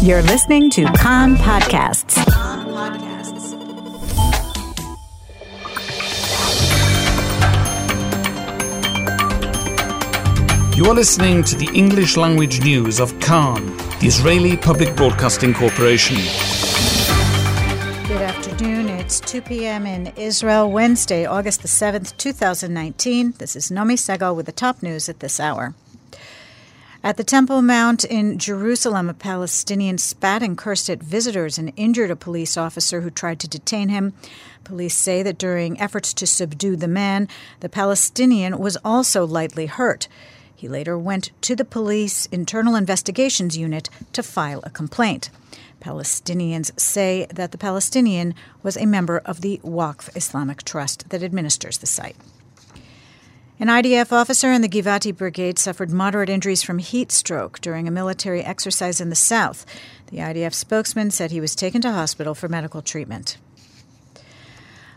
You're listening to Kan Podcasts. You are listening to the English language news of Kan, the Israeli Public Broadcasting Corporation. Good afternoon. It's 2 p.m. in Israel, Wednesday, August the 7th, 2019. This is Nomi Segal with the top news at this hour. At the Temple Mount in Jerusalem, a Palestinian spat and cursed at visitors and injured a police officer who tried to detain him. Police say that during efforts to subdue the man, the Palestinian was also lightly hurt. He later went to the police internal investigations unit to file a complaint. Palestinians say that the Palestinian was a member of the Waqf Islamic Trust that administers the site. An IDF officer in the Givati Brigade suffered moderate injuries from heat stroke during a military exercise in the south. The IDF spokesman said he was taken to hospital for medical treatment.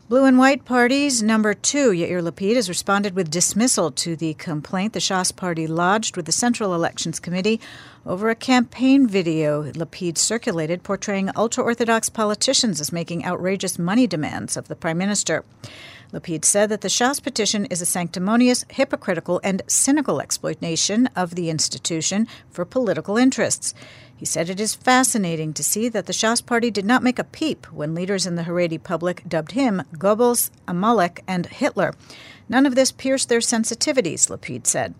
Blue and White Party's number two, Yair Lapid, has responded with dismissal to the complaint the Shas Party lodged with the Central Elections Committee over a campaign video Lapid circulated portraying ultra Orthodox politicians as making outrageous money demands of the Prime Minister. Lapid said that the Shas petition is a sanctimonious, hypocritical, and cynical exploitation of the institution for political interests. He said it is fascinating to see that the Shas party did not make a peep when leaders in the Haredi public dubbed him Goebbels, Amalek, and Hitler. None of this pierced their sensitivities, Lapid said.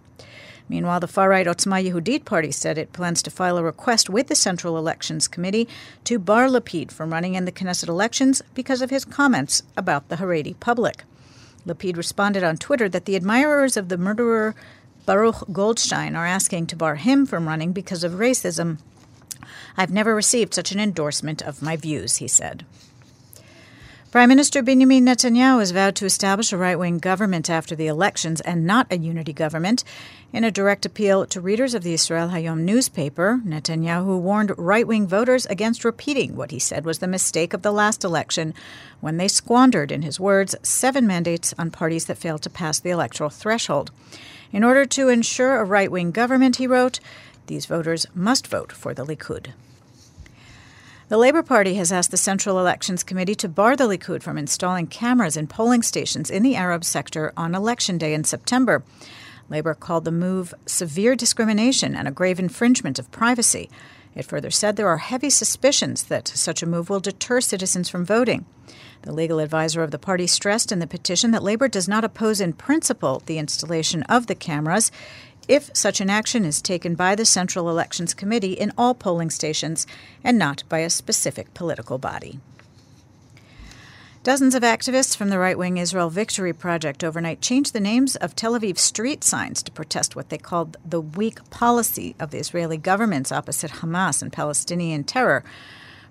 Meanwhile, the far right Otzma Yehudit party said it plans to file a request with the Central Elections Committee to bar Lapid from running in the Knesset elections because of his comments about the Haredi public. Lapid responded on Twitter that the admirers of the murderer Baruch Goldstein are asking to bar him from running because of racism. I've never received such an endorsement of my views, he said. Prime Minister Benjamin Netanyahu has vowed to establish a right wing government after the elections and not a unity government. In a direct appeal to readers of the Israel Hayom newspaper, Netanyahu warned right wing voters against repeating what he said was the mistake of the last election when they squandered, in his words, seven mandates on parties that failed to pass the electoral threshold. In order to ensure a right wing government, he wrote, these voters must vote for the Likud. The Labour Party has asked the Central Elections Committee to bar the Likud from installing cameras in polling stations in the Arab sector on Election Day in September. Labour called the move severe discrimination and a grave infringement of privacy. It further said there are heavy suspicions that such a move will deter citizens from voting. The legal advisor of the party stressed in the petition that Labour does not oppose in principle the installation of the cameras if such an action is taken by the Central Elections Committee in all polling stations and not by a specific political body. Dozens of activists from the right wing Israel Victory Project overnight changed the names of Tel Aviv street signs to protest what they called the weak policy of the Israeli government's opposite Hamas and Palestinian terror.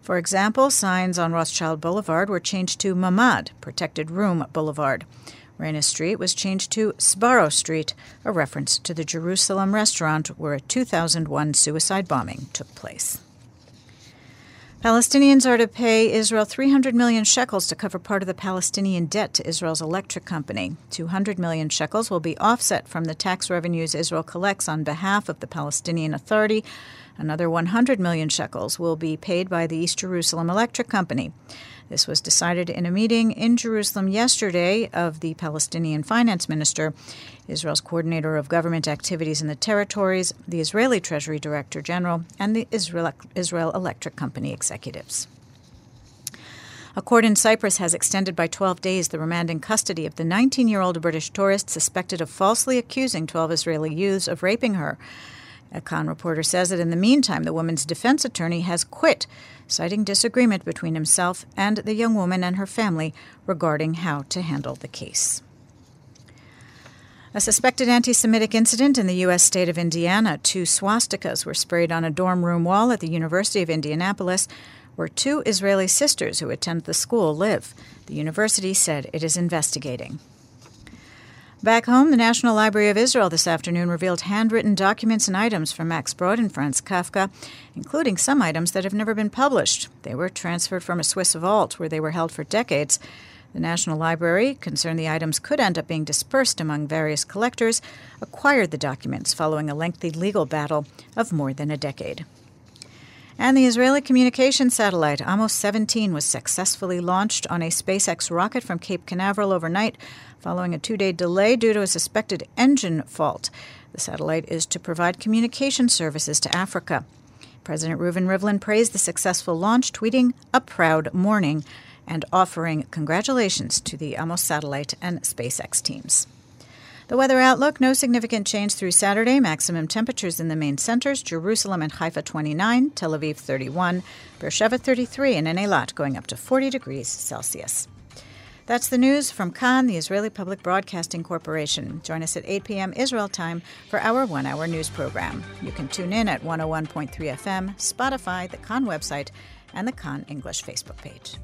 For example, signs on Rothschild Boulevard were changed to Mamad, Protected Room Boulevard. Reyna Street was changed to Sbarro Street, a reference to the Jerusalem restaurant where a 2001 suicide bombing took place. Palestinians are to pay Israel 300 million shekels to cover part of the Palestinian debt to Israel's electric company. 200 million shekels will be offset from the tax revenues Israel collects on behalf of the Palestinian Authority. Another 100 million shekels will be paid by the East Jerusalem Electric Company. This was decided in a meeting in Jerusalem yesterday of the Palestinian finance minister, Israel's coordinator of government activities in the territories, the Israeli Treasury Director General, and the Israel, Israel Electric Company executives. A court in Cyprus has extended by 12 days the remand in custody of the 19 year old British tourist suspected of falsely accusing 12 Israeli youths of raping her. A Kan reporter says that in the meantime, the woman's defense attorney has quit, citing disagreement between himself and the young woman and her family regarding how to handle the case. A suspected anti Semitic incident in the U.S. state of Indiana. Two swastikas were sprayed on a dorm room wall at the University of Indianapolis, where two Israeli sisters who attend the school live. The university said it is investigating. Back home, the National Library of Israel this afternoon revealed handwritten documents and items from Max Brod and Franz Kafka, including some items that have never been published. They were transferred from a Swiss vault where they were held for decades. The National Library, concerned the items could end up being dispersed among various collectors, acquired the documents following a lengthy legal battle of more than a decade. And the Israeli communication satellite Amos 17 was successfully launched on a SpaceX rocket from Cape Canaveral overnight following a two day delay due to a suspected engine fault. The satellite is to provide communication services to Africa. President Reuven Rivlin praised the successful launch, tweeting, A proud morning, and offering congratulations to the Amos satellite and SpaceX teams. The weather outlook no significant change through Saturday. Maximum temperatures in the main centers Jerusalem and Haifa 29, Tel Aviv 31, Beersheba 33, and in Eilat going up to 40 degrees Celsius. That's the news from Kan, the Israeli Public Broadcasting Corporation. Join us at 8 p.m. Israel time for our one hour news program. You can tune in at 101.3 FM, Spotify, the Kan website, and the Kan English Facebook page.